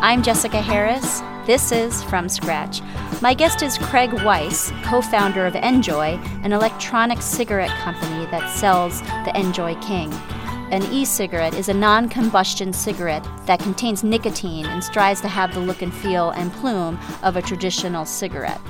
I'm Jessica Harris. This is From Scratch. My guest is Craig Weiss, co founder of NJOY, an electronic cigarette company that sells the NJOY King. An e cigarette is a non combustion cigarette that contains nicotine and strives to have the look and feel and plume of a traditional cigarette.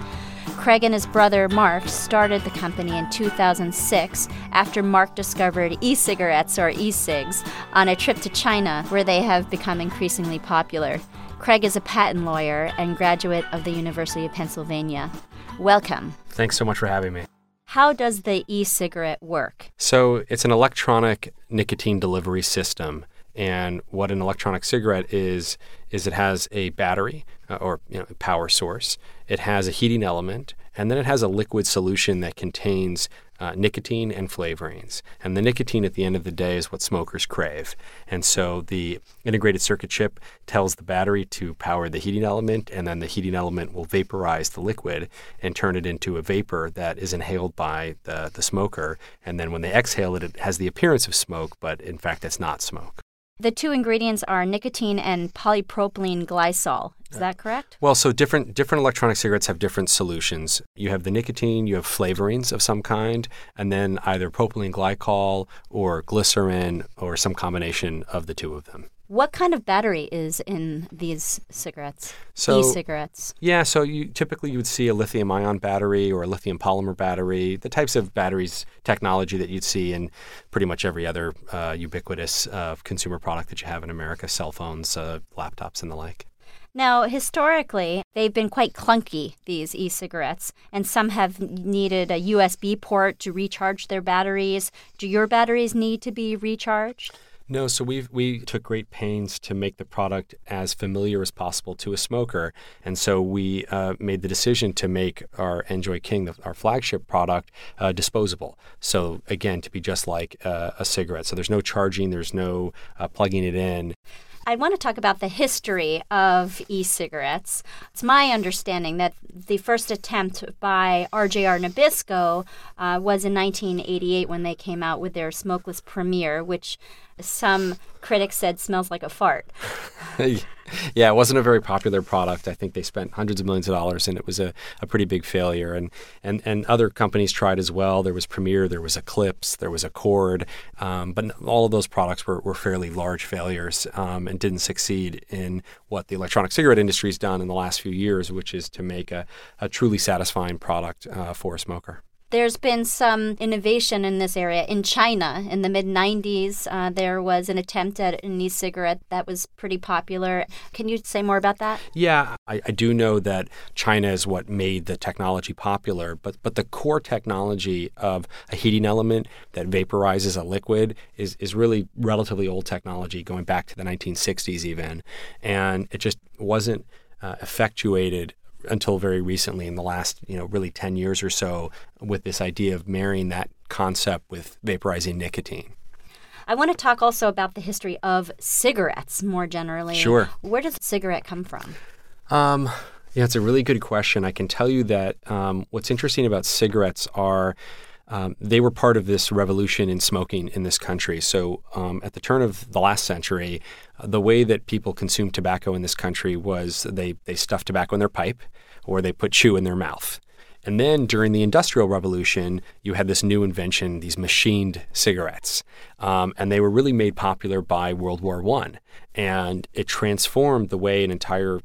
Craig and his brother Mark started the company in 2006 after Mark discovered e cigarettes or e cigs on a trip to China, where they have become increasingly popular. Craig is a patent lawyer and graduate of the University of Pennsylvania. Welcome. Thanks so much for having me. How does the e cigarette work? So, it's an electronic nicotine delivery system. And what an electronic cigarette is, is it has a battery uh, or you know, power source, it has a heating element, and then it has a liquid solution that contains uh, nicotine and flavorings. And the nicotine at the end of the day is what smokers crave. And so the integrated circuit chip tells the battery to power the heating element, and then the heating element will vaporize the liquid and turn it into a vapor that is inhaled by the, the smoker. And then when they exhale it, it has the appearance of smoke, but in fact, it's not smoke. The two ingredients are nicotine and polypropylene glycol. Is that correct? Well, so different different electronic cigarettes have different solutions. You have the nicotine, you have flavorings of some kind, and then either propylene glycol or glycerin or some combination of the two of them. What kind of battery is in these cigarettes? So, e-cigarettes. Yeah, so you typically you would see a lithium ion battery or a lithium polymer battery, the types of batteries technology that you'd see in pretty much every other uh, ubiquitous uh, consumer product that you have in America, cell phones, uh, laptops, and the like. Now, historically, they've been quite clunky, these e cigarettes, and some have needed a USB port to recharge their batteries. Do your batteries need to be recharged? No, so we we took great pains to make the product as familiar as possible to a smoker, and so we uh, made the decision to make our NJOY King, the, our flagship product, uh, disposable. So again, to be just like uh, a cigarette. So there's no charging, there's no uh, plugging it in. I want to talk about the history of e cigarettes. It's my understanding that the first attempt by RJR Nabisco uh, was in 1988 when they came out with their smokeless Premier, which some critics said smells like a fart. yeah, it wasn't a very popular product. I think they spent hundreds of millions of dollars and it was a, a pretty big failure. And, and, and other companies tried as well. There was Premier, there was Eclipse, there was Accord, um, but all of those products were, were fairly large failures um, and didn't succeed in what the electronic cigarette industry has done in the last few years, which is to make a, a truly satisfying product uh, for a smoker. There's been some innovation in this area. In China, in the mid 90s, uh, there was an attempt at an e cigarette that was pretty popular. Can you say more about that? Yeah, I, I, do know that China is what made the technology popular, but, but the core technology of a heating element that vaporizes a liquid is, is really relatively old technology, going back to the 1960s even. And it just wasn't uh, effectuated until very recently in the last you know really 10 years or so with this idea of marrying that concept with vaporizing nicotine I want to talk also about the history of cigarettes more generally. Sure. Where does cigarette come from? Um, yeah, it's a really good question. I can tell you that um, what's interesting about cigarettes are um, they were part of this revolution in smoking in this country. So, um, at the turn of the last century, the way that people consumed tobacco in this country was they, they stuffed tobacco in their pipe or they put chew in their mouth. And then during the Industrial Revolution, you had this new invention, these machined cigarettes. Um, and they were really made popular by World War I. And it transformed the way an entire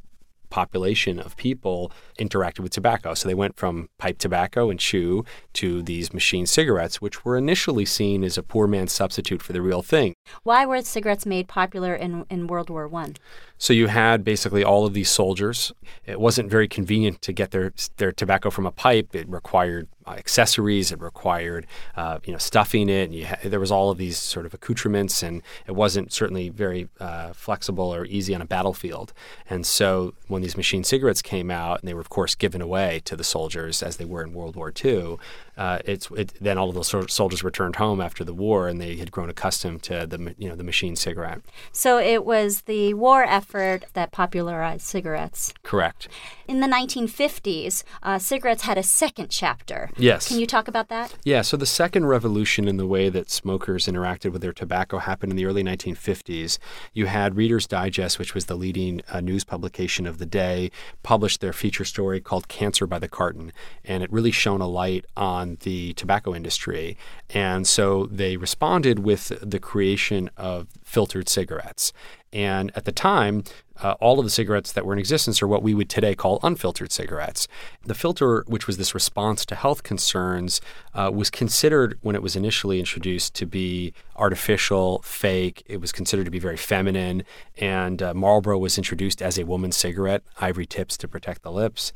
population of people interacted with tobacco. So they went from pipe tobacco and chew to these machine cigarettes, which were initially seen as a poor man's substitute for the real thing. Why were cigarettes made popular in, in World War One? So you had basically all of these soldiers. It wasn't very convenient to get their their tobacco from a pipe. It required accessories. It required uh, you know stuffing it. And ha- there was all of these sort of accoutrements, and it wasn't certainly very uh, flexible or easy on a battlefield. And so when these machine cigarettes came out, and they were of course given away to the soldiers as they were in World War II, uh, it's it, then all of those soldiers returned home after the war, and they had grown accustomed to the you know the machine cigarette. So it was the war effort that popularized cigarettes. Correct. In the 1950s, uh, cigarettes had a second chapter. Yes. Can you talk about that? Yeah, so the second revolution in the way that smokers interacted with their tobacco happened in the early 1950s. You had Reader's Digest, which was the leading uh, news publication of the day, published their feature story called Cancer by the Carton. And it really shone a light on the tobacco industry. And so they responded with the creation of filtered cigarettes. And at the time, uh, all of the cigarettes that were in existence are what we would today call unfiltered cigarettes. The filter, which was this response to health concerns, uh, was considered when it was initially introduced to be artificial, fake. It was considered to be very feminine. And uh, Marlboro was introduced as a woman's cigarette, ivory tips to protect the lips.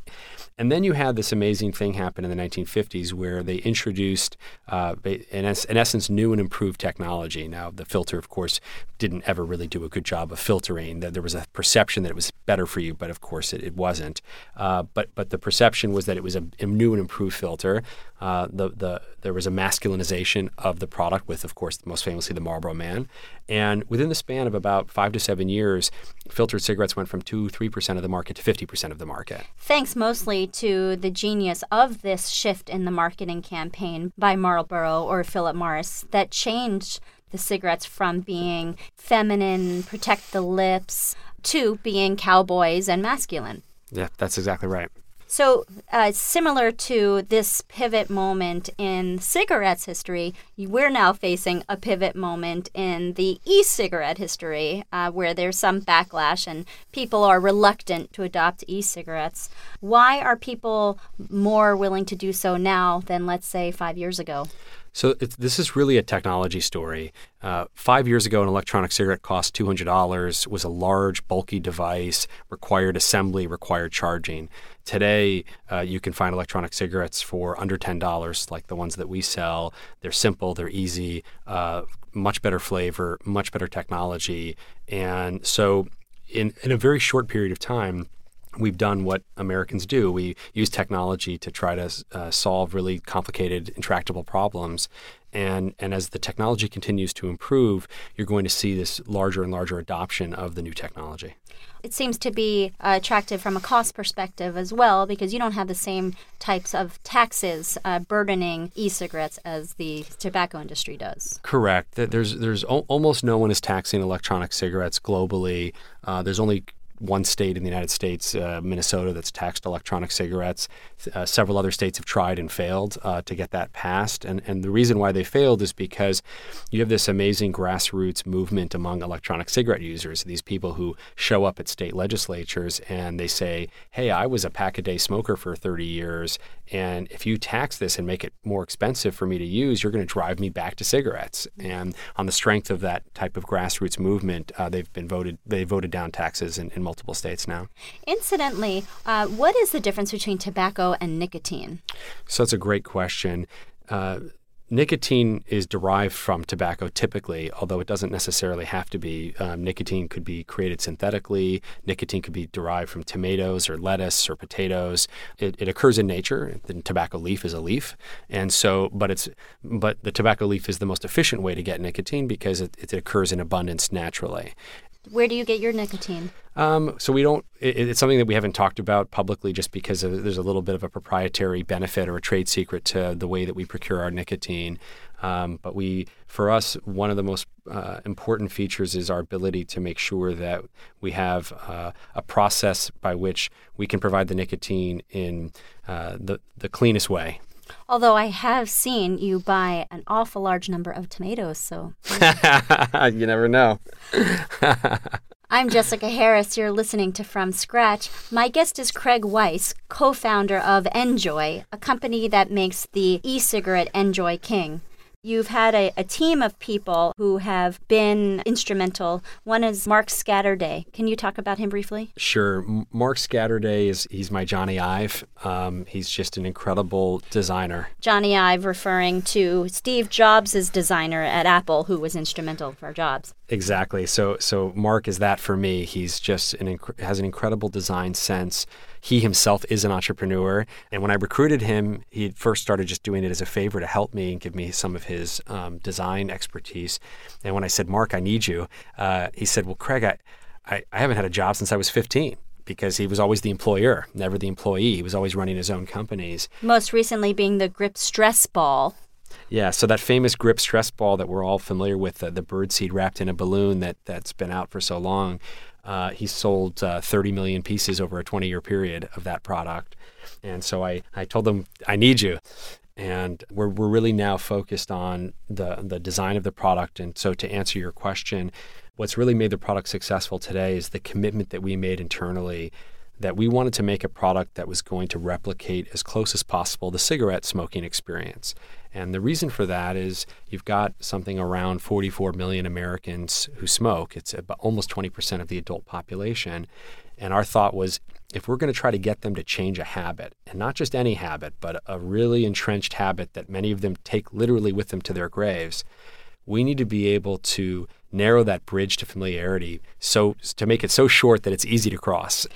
And then you had this amazing thing happen in the 1950s where they introduced, uh, in, es- in, essence, new and improved technology. Now, the filter, of course, didn't ever really do a good job of filtering. There was a perception that it was better for you, but of course it, it wasn't. Uh, but but the perception was that it was a, a new and improved filter. Uh, the the there was a masculinization of the product with, of course, most famously the Marlboro Man. And within the span of about five to seven years, filtered cigarettes went from two three percent of the market to fifty percent of the market. Thanks mostly to the genius of this shift in the marketing campaign by Marlboro or Philip Morris that changed the cigarettes from being feminine, protect the lips, to being cowboys and masculine. Yeah, that's exactly right. So, uh, similar to this pivot moment in cigarettes history, we're now facing a pivot moment in the e cigarette history uh, where there's some backlash and people are reluctant to adopt e cigarettes. Why are people more willing to do so now than, let's say, five years ago? So this is really a technology story. Uh, five years ago, an electronic cigarette cost $200, was a large, bulky device, required assembly, required charging. Today, uh, you can find electronic cigarettes for under $10, like the ones that we sell. They're simple, they're easy, uh, much better flavor, much better technology. And so, in, in a very short period of time, we've done what Americans do. We use technology to try to uh, solve really complicated, intractable problems. And, and as the technology continues to improve, you're going to see this larger and larger adoption of the new technology. It seems to be uh, attractive from a cost perspective as well because you don't have the same types of taxes uh, burdening e-cigarettes as the tobacco industry does. Correct. There's there's almost no one is taxing electronic cigarettes globally. Uh, there's only one state in the United States, uh, Minnesota, that's taxed electronic cigarettes. Uh, several other states have tried and failed uh, to get that passed. And, and the reason why they failed is because you have this amazing grassroots movement among electronic cigarette users, these people who show up at state legislatures and they say, hey, I was a pack a day smoker for 30 years. And if you tax this and make it more expensive for me to use, you're going to drive me back to cigarettes. And on the strength of that type of grassroots movement, uh, they've been voted, they voted down taxes in, in multiple states now. Incidentally, uh, what is the difference between tobacco and nicotine? So that's a great question. Uh, nicotine is derived from tobacco typically, although it doesn't necessarily have to be. Um, nicotine could be created synthetically. Nicotine could be derived from tomatoes or lettuce or potatoes. It, it occurs in nature. The tobacco leaf is a leaf, and so, but it's but the tobacco leaf is the most efficient way to get nicotine because it, it occurs in abundance naturally. Where do you get your nicotine? Um, so we don't. It, it's something that we haven't talked about publicly, just because of, there's a little bit of a proprietary benefit or a trade secret to the way that we procure our nicotine. Um, but we, for us, one of the most uh, important features is our ability to make sure that we have uh, a process by which we can provide the nicotine in uh, the the cleanest way. Although I have seen you buy an awful large number of tomatoes, so. you never know. I'm Jessica Harris. You're listening to From Scratch. My guest is Craig Weiss, co founder of NJOY, a company that makes the e cigarette NJOY King. You've had a, a, team of people who have been instrumental. One is Mark Scatterday. Can you talk about him briefly? Sure. Mark Scatterday is he's my Jony Ive. Um, he's just an incredible designer. Jony Ive referring to Steve Jobs' designer at Apple, who was instrumental for Jobs. Exactly. So so Mark is that for me. He's just an inc- has an incredible design sense he himself is an entrepreneur. And when I recruited him, he first started just doing it as a favor to help me and give me some of his um, design expertise. And when I said, Mark, I need you, uh, he said, Well, Craig, I, I, I haven't had a job since I was 15 because he was always the employer, never the employee. He was always running his own companies. Most recently being the grip stress ball. Yeah, so that famous grip stress ball that we're all familiar with, the bird seed wrapped in a balloon that, that's been out for so long, uh, he sold uh, 30 million pieces over a 20 year period of that product. And so I, I told them, I need you. And we're, we're really now focused on the, the design of the product. And so to answer your question, what's really made the product successful today is the commitment that we made internally that we wanted to make a product that was going to replicate as close as possible the cigarette smoking experience. And the reason for that is you've got something around 44 million Americans who smoke. It's almost 20% of the adult population. And our thought was if we're going to try to get them to change a habit, and not just any habit, but a really entrenched habit that many of them take literally with them to their graves, we need to be able to narrow that bridge to familiarity so to make it so short that it's easy to cross.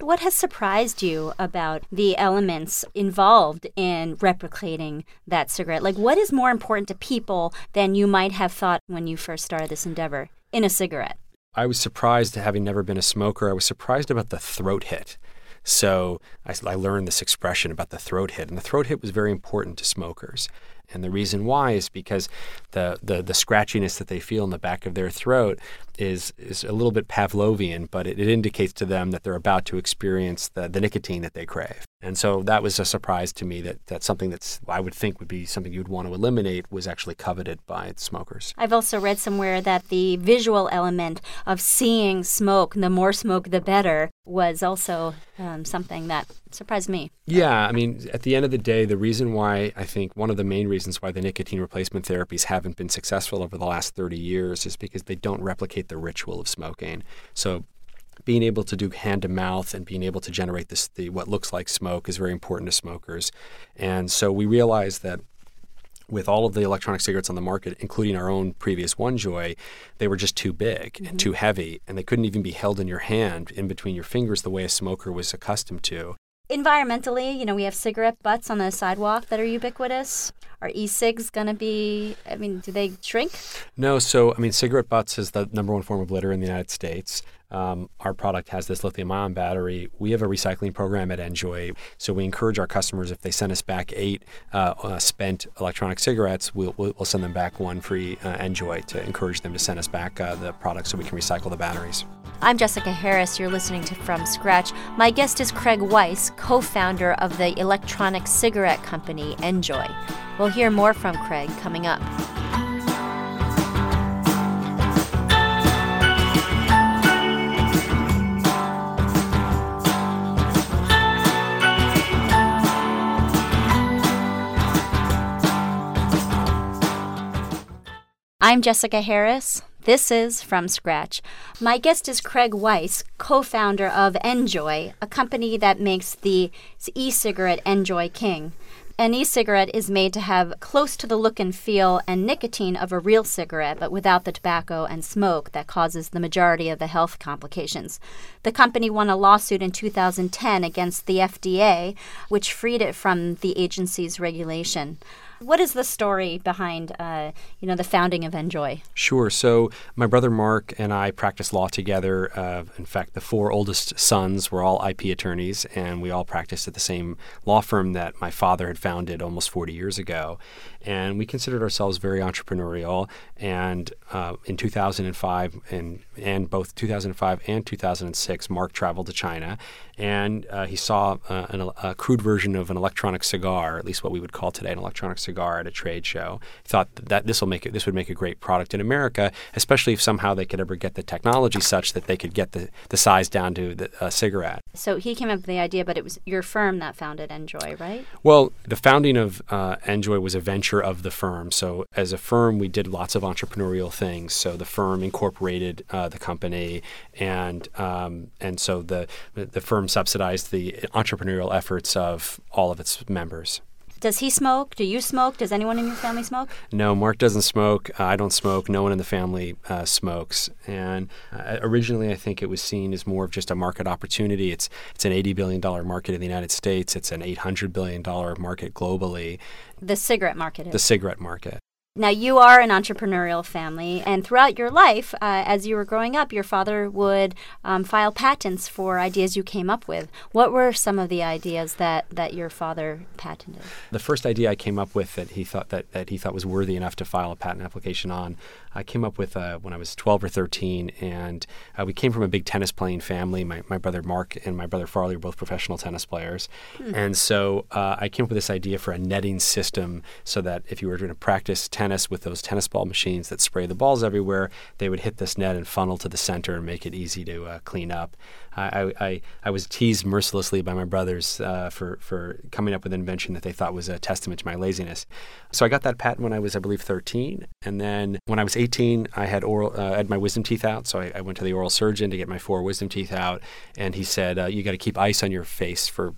What has surprised you about the elements involved in replicating that cigarette? Like, what is more important to people than you might have thought when you first started this endeavor in a cigarette? I was surprised, having never been a smoker, I was surprised about the throat hit. So I, I, learned this expression about the throat hit, and the throat hit was very important to smokers. And the reason why is because the, the, the scratchiness that they feel in the back of their throat is, is a little bit Pavlovian, but it, it indicates to them that they're about to experience the, the nicotine that they crave. And so that was a surprise to me that, that something that's I would think would be something you'd want to eliminate was actually coveted by smokers. I've also read somewhere that the visual element of seeing smoke, the more smoke, the better, was also um, something that surprised me. Yeah, I mean, at the end of the day, the reason why I think one of the main reasons why the nicotine replacement therapies haven't been successful over the last 30 years is because they don't replicate the ritual of smoking. So being able to do hand to mouth and being able to generate this the what looks like smoke is very important to smokers. And so we realized that with all of the electronic cigarettes on the market, including our own previous One Joy, they were just too big mm-hmm. and too heavy, and they couldn't even be held in your hand in between your fingers the way a smoker was accustomed to. Environmentally, you know, we have cigarette butts on the sidewalk that are ubiquitous. Are e-cigs going to be? I mean, do they shrink? No. So, I mean, cigarette butts is the number one form of litter in the United States. Um, our product has this lithium ion battery. We have a recycling program at NJOY. so we encourage our customers if they send us back eight uh, uh, spent electronic cigarettes, we'll, we'll, send them back one free uh, NJOY to encourage them to send us back uh, the product so we can recycle the batteries. I'm Jessica Harris. You're listening to From Scratch. My guest is Craig Weiss, co founder of the electronic cigarette company NJOY. We'll hear more from Craig coming up. I'm Jessica Harris. This is From Scratch. My guest is Craig Weiss, co founder of NJOY, a company that makes the e cigarette NJOY King. An e cigarette is made to have close to the look and feel and nicotine of a real cigarette, but without the tobacco and smoke that causes the majority of the health complications. The company won a lawsuit in 2010 against the FDA, which freed it from the agency's regulation. What is the story behind, uh, you know, the founding of NJOY? Sure. So my brother Mark and I practiced law together. Uh, in fact, the four oldest sons were all IP attorneys, and we all practiced at the same law firm that my father had founded almost 40 years ago and we considered ourselves very entrepreneurial. And uh, in 2005, and, and both 2005 and 2006, Mark traveled to China, and uh, he saw uh, an, a crude version of an electronic cigar, at least what we would call today an electronic cigar, at a trade show. He thought that this will make it, this would make a great product in America, especially if somehow they could ever get the technology such that they could get the, the size down to a cigarette. So he came up with the idea, but it was your firm that founded NJOY, right? Well, the founding of uh, NJOY was a venture of the firm. So, as a firm, we did lots of entrepreneurial things. So, the firm incorporated uh, the company, and um, and so the the firm subsidized the entrepreneurial efforts of all of its members. Does he smoke? Do you smoke? Does anyone in your family smoke? No, Mark doesn't smoke. Uh, I don't smoke. No one in the family uh, smokes. And uh, originally, I think it was seen as more of just a market opportunity. It's it's an eighty billion dollar market in the United States. It's an eight hundred billion dollar market globally. The cigarette market. Is. The cigarette market. Now, you are an entrepreneurial family, and throughout your life, uh, as you were growing up, your father would um, file patents for ideas you came up with. What were some of the ideas that, that your father patented? The first idea I came up with that he thought that, that he thought was worthy enough to file a patent application on, I came up with uh, when I was 12 or 13, and uh, we came from a big tennis playing family. My, my brother Mark and my brother Farley were both professional tennis players, hmm. and so uh, I came up with this idea for a netting system so that if you were going to practice tennis tennis with those tennis ball machines that spray the balls everywhere, they would hit this net and funnel to the center and make it easy to uh, clean up. I, I, I was teased mercilessly by my brothers uh, for, for coming up with an invention that they thought was a testament to my laziness. So I got that patent when I was, I believe, 13. And then when I was 18, I had oral, uh, had my wisdom teeth out. So I, I, went to the oral surgeon to get my four wisdom teeth out. And he said, uh, You got to keep ice on your face for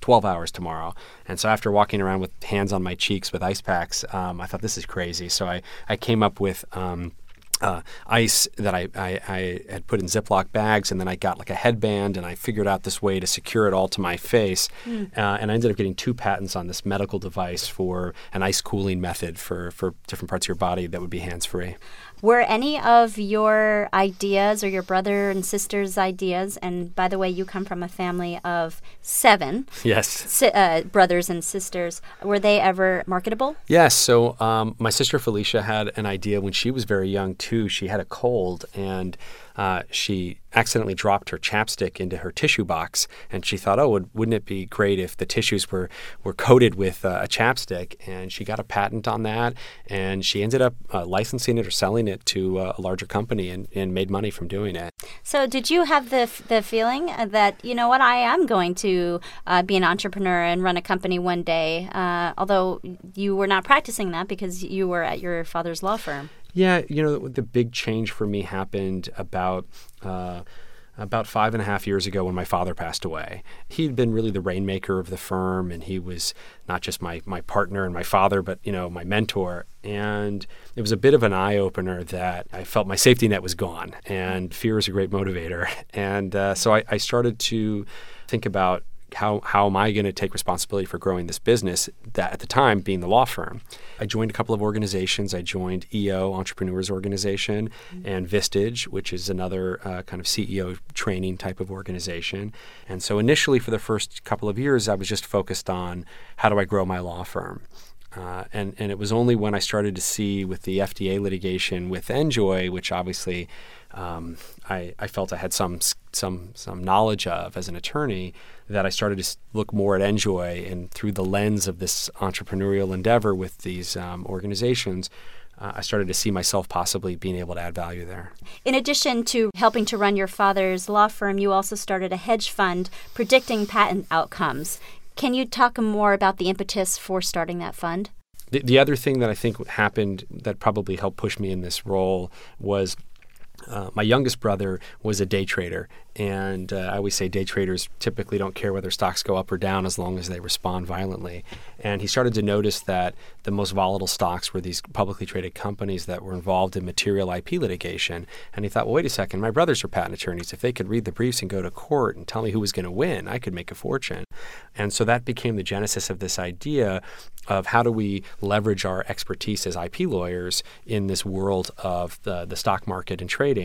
12 hours tomorrow. And so after walking around with hands on my cheeks with ice packs, um, I thought this is crazy. So I, I came up with um, uh, ice that I, I, I, had put in Ziploc bags, and then I got like a headband, and I figured out this way to secure it all to my face. Mm. Uh, and I ended up getting two patents on this medical device for an ice cooling method for, for different parts of your body that would be hands free. Were any of your ideas or your brother and sister's ideas, and by the way, you come from a family of seven. Yes. Si- uh, brothers and sisters. Were they ever marketable? Yes. So um, my sister Felicia had an idea when she was very young too. She had a cold and uh, she accidentally dropped her chapstick into her tissue box, and she thought, "Oh, would, not it be great if the tissues were were coated with uh, a chapstick?" And she got a patent on that, and she ended up uh, licensing it or selling it to uh, a larger company, and, and made money from doing it. So, did you have the the feeling that you know what I am going to uh, be an entrepreneur and run a company one day, uh, although you were not practicing that because you were at your father's law firm? Yeah, you know, the big change for me happened about. Uh, about five and a half years ago when my father passed away. He'd been really the rainmaker of the firm, and he was not just my my partner and my father, but you know my mentor. And it was a bit of an eye opener that I felt my safety net was gone, and fear is a great motivator. And uh, so I, I started to think about how, how am I going to take responsibility for growing this business? That at the time being the law firm. I joined a couple of organizations. I joined EO, Entrepreneurs Organization, mm-hmm. and Vistage, which is another uh, kind of CEO training type of organization. And so initially, for the first couple of years, I was just focused on how do I grow my law firm. Uh, and, and it was only when I started to see with the FDA litigation with NJOY, which obviously um, I, I felt I had some some some knowledge of as an attorney that I started to look more at NJOY and through the lens of this entrepreneurial endeavor with these um, organizations. Uh, I started to see myself possibly being able to add value there. In addition to helping to run your father's law firm, you also started a hedge fund predicting patent outcomes. Can you talk more about the impetus for starting that fund? The, the other thing that I think happened that probably helped push me in this role was uh, my youngest brother was a day trader, and uh, I always say day traders typically don't care whether stocks go up or down as long as they respond violently. And he started to notice that the most volatile stocks were these publicly traded companies that were involved in material IP litigation. And he thought, well, wait a second, my brothers are patent attorneys. If they could read the briefs and go to court and tell me who was going to win, I could make a fortune. And so that became the genesis of this idea of how do we leverage our expertise as IP lawyers in this world of the, the stock market and trading.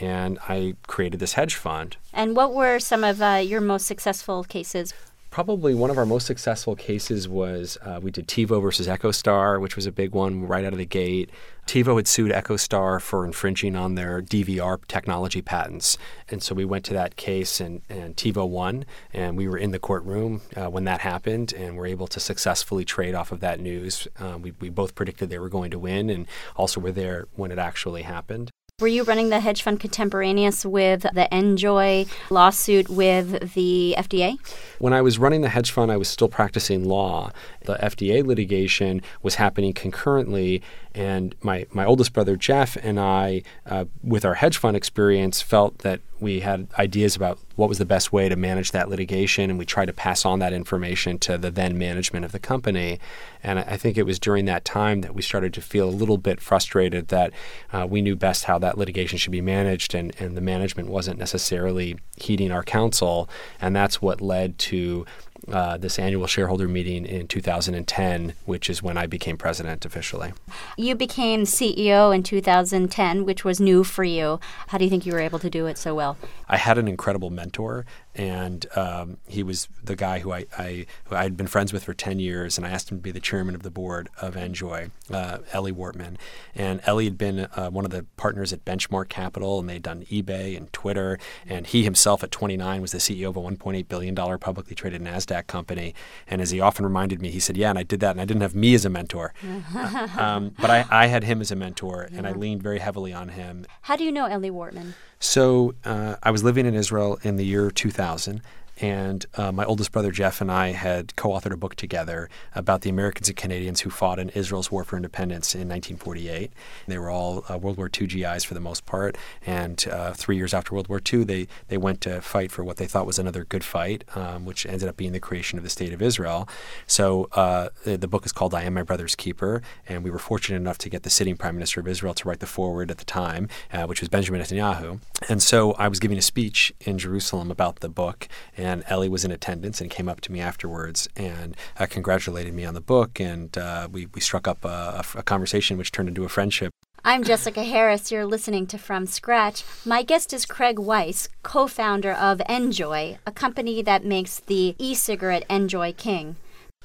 And I created this hedge fund. And what were some of uh, your most successful cases? Probably one of our most successful cases was uh, we did TiVo versus EchoStar, which was a big one right out of the gate. TiVo had sued EchoStar for infringing on their DVR technology patents. And so we went to that case, and, and TiVo won. And we were in the courtroom uh, when that happened, and were able to successfully trade off of that news. Uh, we, we both predicted they were going to win, and also were there when it actually happened. Were you running the hedge fund contemporaneous with the NJOY lawsuit with the FDA? When I was running the hedge fund, I was still practicing law. The FDA litigation was happening concurrently, and my, my oldest brother, Jeff, and I, uh, with our hedge fund experience, felt that we had ideas about what was the best way to manage that litigation, and we tried to pass on that information to the then management of the company. And I think it was during that time that we started to feel a little bit frustrated that uh, we knew best how that litigation should be managed, and, and the management wasn't necessarily heeding our counsel. And that's what led to uh, this annual shareholder meeting in 2010, which is when I became president officially. You became CEO in 2010, which was new for you. How do you think you were able to do it so well? I had an incredible mentor, and um, he was the guy who I, I who I had been friends with for 10 years, and I asked him to be the chairman of the board of NJOY, uh, Ellie Wurtman. And Ellie had been uh, one of the partners at Benchmark Capital, and they'd done eBay and Twitter, and he himself at 29 was the CEO of a 1.8 billion dollar publicly traded Nasdaq company. And as he often reminded me, he said, "Yeah, and I did that, and I didn't have me as a mentor, uh, um, but I, I, had him as a mentor, yeah. and I leaned very heavily on him." How do you know Ellie Wurtman? So uh, I was living in Israel in the year 2000, and uh, my oldest brother Jeff and I had co authored a book together about the Americans and Canadians who fought in Israel's war for independence in 1948. They were all uh, World War II GIs for the most part. And uh, three years after World War II, they, they went to fight for what they thought was another good fight, um, which ended up being the creation of the State of Israel. So uh, the, the book is called I Am My Brother's Keeper. And we were fortunate enough to get the sitting Prime Minister of Israel to write the foreword at the time, uh, which was Benjamin Netanyahu. And so I was giving a speech in Jerusalem about the book. And and Ellie was in attendance and came up to me afterwards and uh, congratulated me on the book. And uh, we, we struck up a, a conversation which turned into a friendship. I'm Jessica Harris. You're listening to From Scratch. My guest is Craig Weiss, co founder of NJOY, a company that makes the e cigarette NJOY King.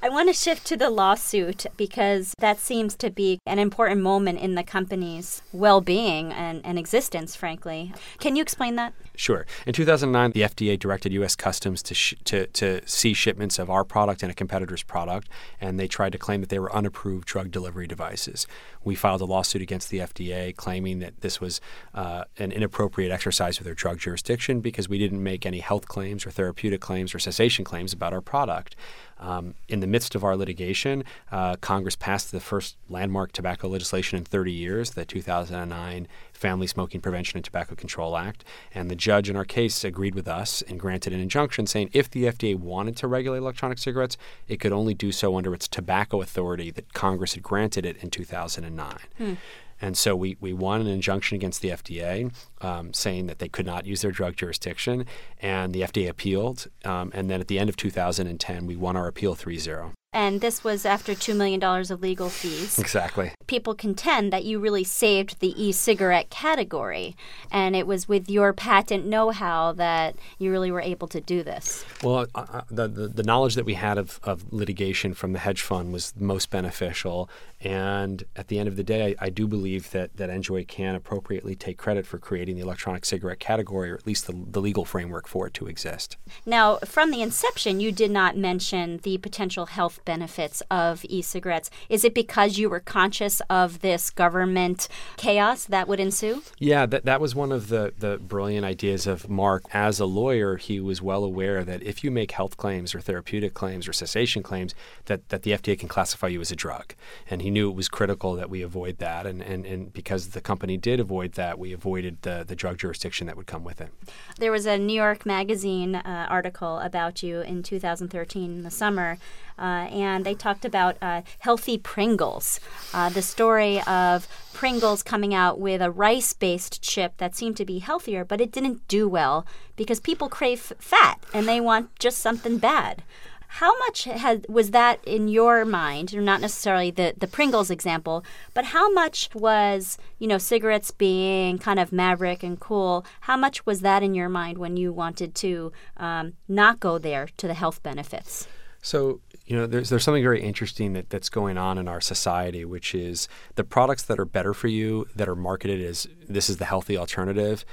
I want to shift to the lawsuit because that seems to be an important moment in the company's well being and, and, existence, frankly. Can you explain that? Sure. In 2009, the FDA directed U.S. Customs to, sh- to, to seize shipments of our product and a competitor's product, and they tried to claim that they were unapproved drug delivery devices. We filed a lawsuit against the FDA claiming that this was uh, an inappropriate exercise of their drug jurisdiction because we didn't make any health claims or therapeutic claims or cessation claims about our product. Um, in the midst of our litigation, uh, Congress passed the first landmark tobacco legislation in 30 years, the 2009 Family Smoking Prevention and Tobacco Control Act. And the judge in our case agreed with us and granted an injunction saying if the FDA wanted to regulate electronic cigarettes, it could only do so under its tobacco authority that Congress had granted it in 2009. Hmm. And so we, we won an injunction against the FDA um, saying that they could not use their drug jurisdiction. And the FDA appealed. Um, and then at the end of 2010, we won our appeal 3 0. And this was after $2 million of legal fees. Exactly. People contend that you really saved the e cigarette category. And it was with your patent know how that you really were able to do this. Well, uh, the, the, the, knowledge that we had of, of litigation from the hedge fund was most beneficial. And at the end of the day, I, I do believe that, that NJOY can appropriately take credit for creating the electronic cigarette category, or at least the, the legal framework for it to exist. Now, from the inception, you did not mention the potential health benefits of e cigarettes. Is it because you were conscious of this government chaos that would ensue? Yeah, that, that was one of the, the brilliant ideas of Mark. As a lawyer, he was well aware that if you make health claims or therapeutic claims or cessation claims, that, that the FDA can classify you as a drug. And he knew it was critical that we avoid that. And, and, and because the company did avoid that, we avoided the, the drug jurisdiction that would come with it. There was a New York Magazine uh, article about you in 2013 in the summer uh, and they talked about uh, healthy Pringles. Uh, the story of Pringles coming out with a rice based chip that seemed to be healthier, but it didn't do well because people crave fat and they want just something bad. How much had, was that in your mind? Not necessarily the, the Pringles example, but how much was, you know, cigarettes being kind of maverick and cool? How much was that in your mind when you wanted to um, not go there to the health benefits? So you know, there's there's something very interesting that, that's going on in our society, which is the products that are better for you, that are marketed as this is the healthy alternative,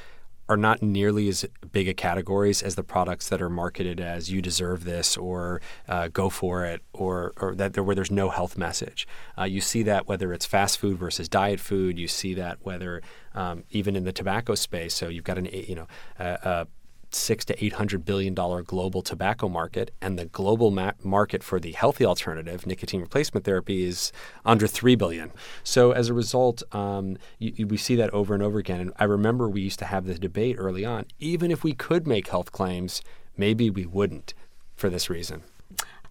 are not nearly as big a categories as the products that are marketed as you deserve this or uh, go for it or, or that there, where there's no health message. Uh, you see that whether it's fast food versus diet food. You see that whether um, even in the tobacco space. So you've got an you know a, a six to eight hundred billion dollar global tobacco market, and the global ma- market for the healthy alternative, nicotine replacement therapy, is under three billion. So as a result, um, you, you, we see that over and over again. And I remember we used to have the debate early on. Even if we could make health claims, maybe we wouldn't for this reason.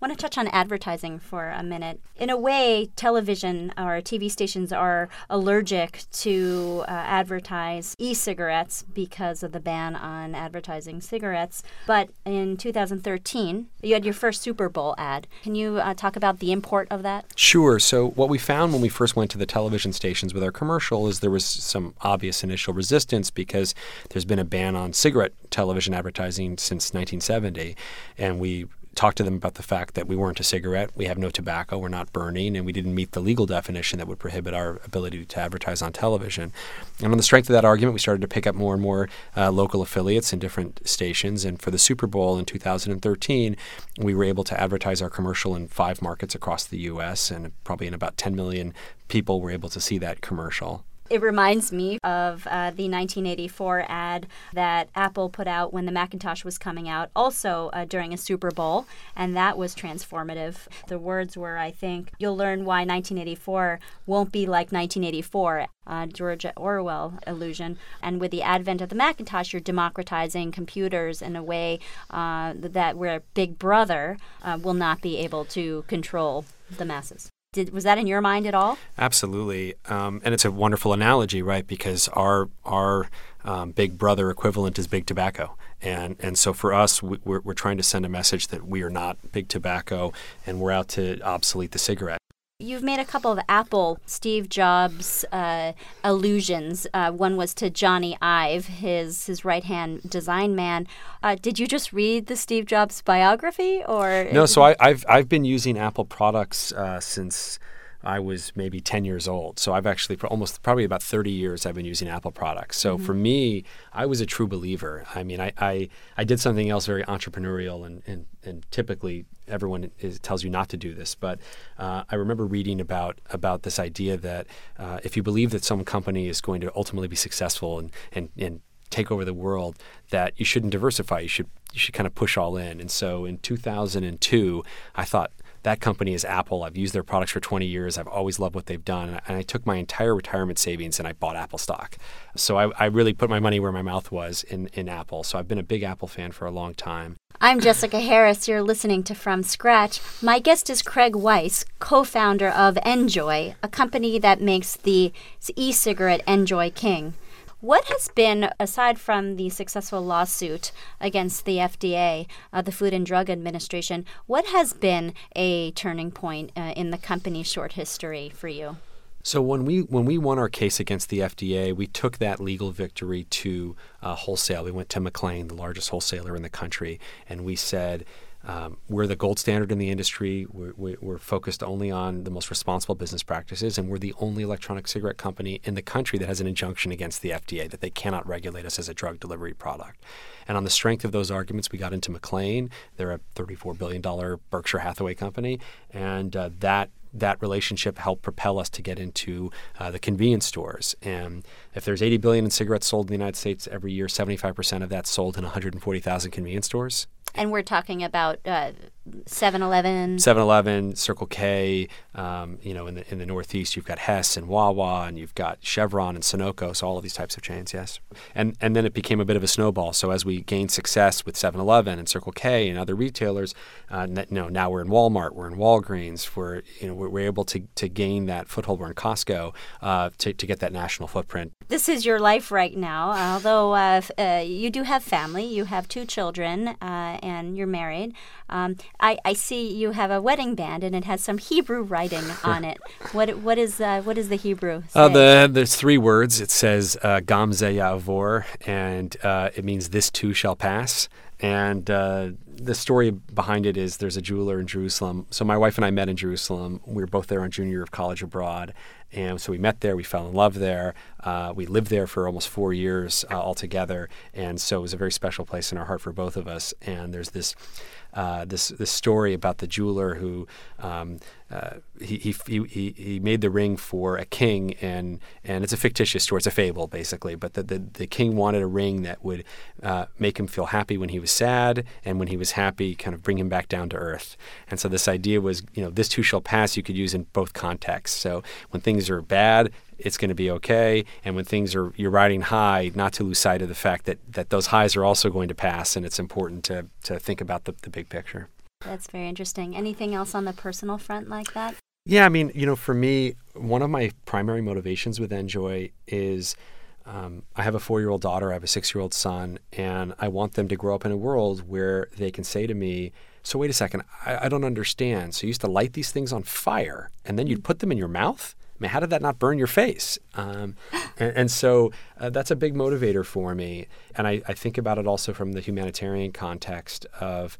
Want to touch on advertising for a minute. In a way, television or TV stations are allergic to uh, advertise e cigarettes because of the ban on advertising cigarettes. But in 2013, you had your first Super Bowl ad. Can you uh, talk about the import of that? Sure. So, what we found when we first went to the television stations with our commercial is there was some obvious initial resistance because there's been a ban on cigarette television advertising since 1970. And we talked to them about the fact that we weren't a cigarette, we have no tobacco, we're not burning, and we didn't meet the legal definition that would prohibit our ability to advertise on television. And on the strength of that argument, we started to pick up more and more uh, local affiliates in different stations. And for the Super Bowl in 2013, we were able to advertise our commercial in five markets across the U.S., and probably in about 10 million people were able to see that commercial. It reminds me of uh, the 1984 ad that Apple put out when the Macintosh was coming out, also uh, during a Super Bowl, and that was transformative. The words were, I think, you'll learn why 1984 won't be like 1984. Uh, George Orwell illusion. And with the advent of the Macintosh, you're democratizing computers in a way uh, that where Big Brother uh, will not be able to control the masses. Did, was that in your mind at all? Absolutely, um, and it's a wonderful analogy, right? Because our our um, big brother equivalent is big tobacco, and and so for us, we, we're, we're trying to send a message that we are not big tobacco, and we're out to obsolete the cigarette. You've made a couple of Apple Steve Jobs uh, allusions. Uh, one was to Jony Ive, his his right hand design man. Uh, did you just read the Steve Jobs biography, or no? So I, have I've been using Apple products uh, since I was maybe 10 years old. So I've actually for almost probably about 30 years I've been using Apple products. So mm-hmm. for me, I was a true believer. I mean, I, I, I did something else very entrepreneurial, and, and, and typically everyone is, tells you not to do this. But uh, I remember reading about, about this idea that uh, if you believe that some company is going to ultimately be successful and, and, and take over the world, that you shouldn't diversify. You should you should kind of push all in. And so in 2002, I thought that company is Apple. I've used their products for 20 years. I've always loved what they've done. And I took my entire retirement savings and I bought Apple stock. So I, I really put my money where my mouth was in, in Apple. So I've been a big Apple fan for a long time. I'm Jessica Harris. You're listening to From Scratch. My guest is Craig Weiss, co founder of NJOY, a company that makes the e cigarette NJOY King. What has been, aside from the successful lawsuit against the FDA, uh, the Food and Drug Administration, what has been a turning point uh, in the company's short history for you? So when we when we won our case against the FDA, we took that legal victory to uh, wholesale. We went to McLane, the largest wholesaler in the country, and we said um, we're the gold standard in the industry. We're, we're, focused only on the most responsible business practices, and we're the only electronic cigarette company in the country that has an injunction against the FDA that they cannot regulate us as a drug delivery product. And on the strength of those arguments, we got into McLane. They're a $34 billion Berkshire Hathaway company, and uh, that that relationship helped propel us to get into uh, the convenience stores. And if there's 80 billion in cigarettes sold in the United States every year, 75% of that's sold in 140,000 convenience stores. And we're talking about uh, 7 Eleven. 7 Eleven, Circle K. Um, you know, in the, in the Northeast, you've got Hess and Wawa, and you've got Chevron and Sunoco, so all of these types of chains, yes. And, and then it became a bit of a snowball. So as we gained success with 7 Eleven and Circle K and other retailers, uh, know, now we're in Walmart, we're in Walgreens, we're, you know, we're, we're able to, to gain that foothold. We're in Costco uh, to, to get that national footprint. This is your life right now, although uh, uh you do have family, you have two children, uh, and you're married. Um, I, I see you have a wedding band, and it has some Hebrew writing on it. What what is uh, what is the Hebrew? Uh, the there's three words. It says uh, "Gam ze yavor," and uh, it means "this too shall pass." And uh, the story behind it is there's a jeweler in Jerusalem. So my wife and I met in Jerusalem. We were both there on junior year of college abroad, and so we met there. We fell in love there. Uh, we lived there for almost four years uh, altogether, and so it was a very special place in our heart for both of us. And there's this uh, this this story about the jeweler who um, uh, he, he, he, he made the ring for a king and and it's a fictitious story. It's a fable basically. But the, the, the king wanted a ring that would uh, make him feel happy when he was sad and when he was happy kind of bring him back down to earth. And so this idea was you know this too shall pass. You could use in both contexts. So when things are bad it's going to be okay. And when things are you're riding high, not to lose sight of the fact that that those highs are also going to pass, and it's important to to think about the, the big picture. That's very interesting. Anything else on the personal front like that? Yeah, I mean, you know, for me, one of my primary motivations with NJOY is um, I have a four year old daughter, I have a six year old son, and I want them to grow up in a world where they can say to me, So, wait a second, I, I don't understand. So, you used to light these things on fire and then you'd put them in your mouth? I mean, how did that not burn your face? Um, and, and, so uh, that's a big motivator for me. And I, I, think about it also from the humanitarian context of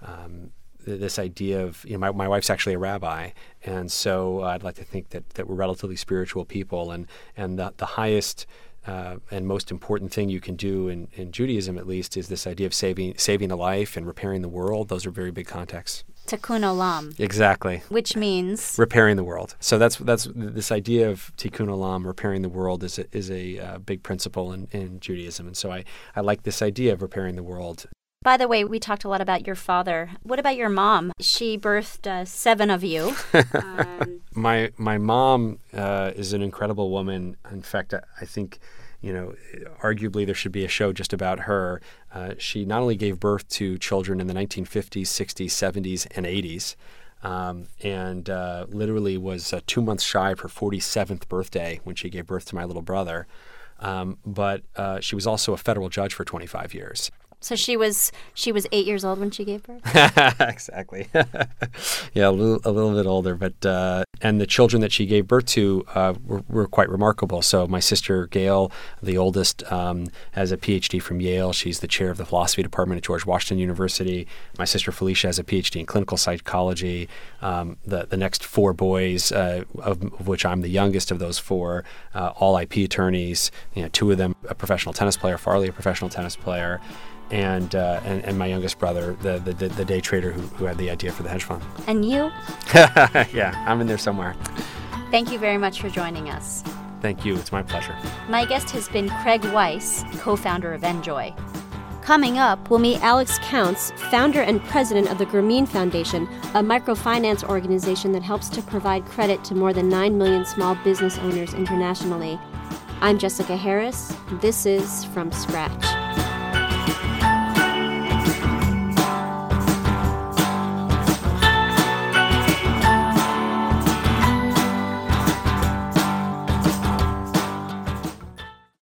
um, this idea of you know my, my wife's actually a rabbi and so uh, I'd like to think that, that we're relatively spiritual people and and the, the highest uh, and most important thing you can do in, in Judaism at least is this idea of saving saving a life and repairing the world those are very big contexts Tikkun Olam. Exactly. Which means repairing the world. So that's that's this idea of Tikkun Olam, repairing the world, is a, is a uh, big principle in, in Judaism, and so I, I like this idea of repairing the world. By the way, we talked a lot about your father. What about your mom? She birthed uh, seven of you. um, my my mom uh, is an incredible woman. In fact, I, I, think, you know, arguably there should be a show just about her. Uh, she not only gave birth to children in the 1950s, 60s, 70s, and 80s. Um, and uh, literally was uh, two months shy of her 47th birthday when she gave birth to my little brother. Um, but uh, she was also a federal judge for 25 years. So she was she was eight years old when she gave birth. exactly. yeah, a little, a little bit older, but uh, and the children that she gave birth to uh, were, were, quite remarkable. So my sister Gail, the oldest, um, has a PhD from Yale. She's the chair of the philosophy department at George Washington University. My sister Felicia has a PhD in clinical psychology. Um, the the next four boys, uh, of, of, which I'm the youngest of those four, uh, all IP attorneys. You know, two of them a professional tennis player, Farley a professional tennis player and, uh, and, and my youngest brother, the, the, the day trader who, who had the idea for the hedge fund. And you? yeah, I'm in there somewhere. Thank you very much for joining us. Thank you. It's my pleasure. My guest has been Craig Weiss, co founder of NJOY. Coming up, we'll meet Alex Counts, founder and president of the Grameen Foundation, a microfinance organization that helps to provide credit to more than 9 million small business owners internationally. I'm Jessica Harris. This is From Scratch.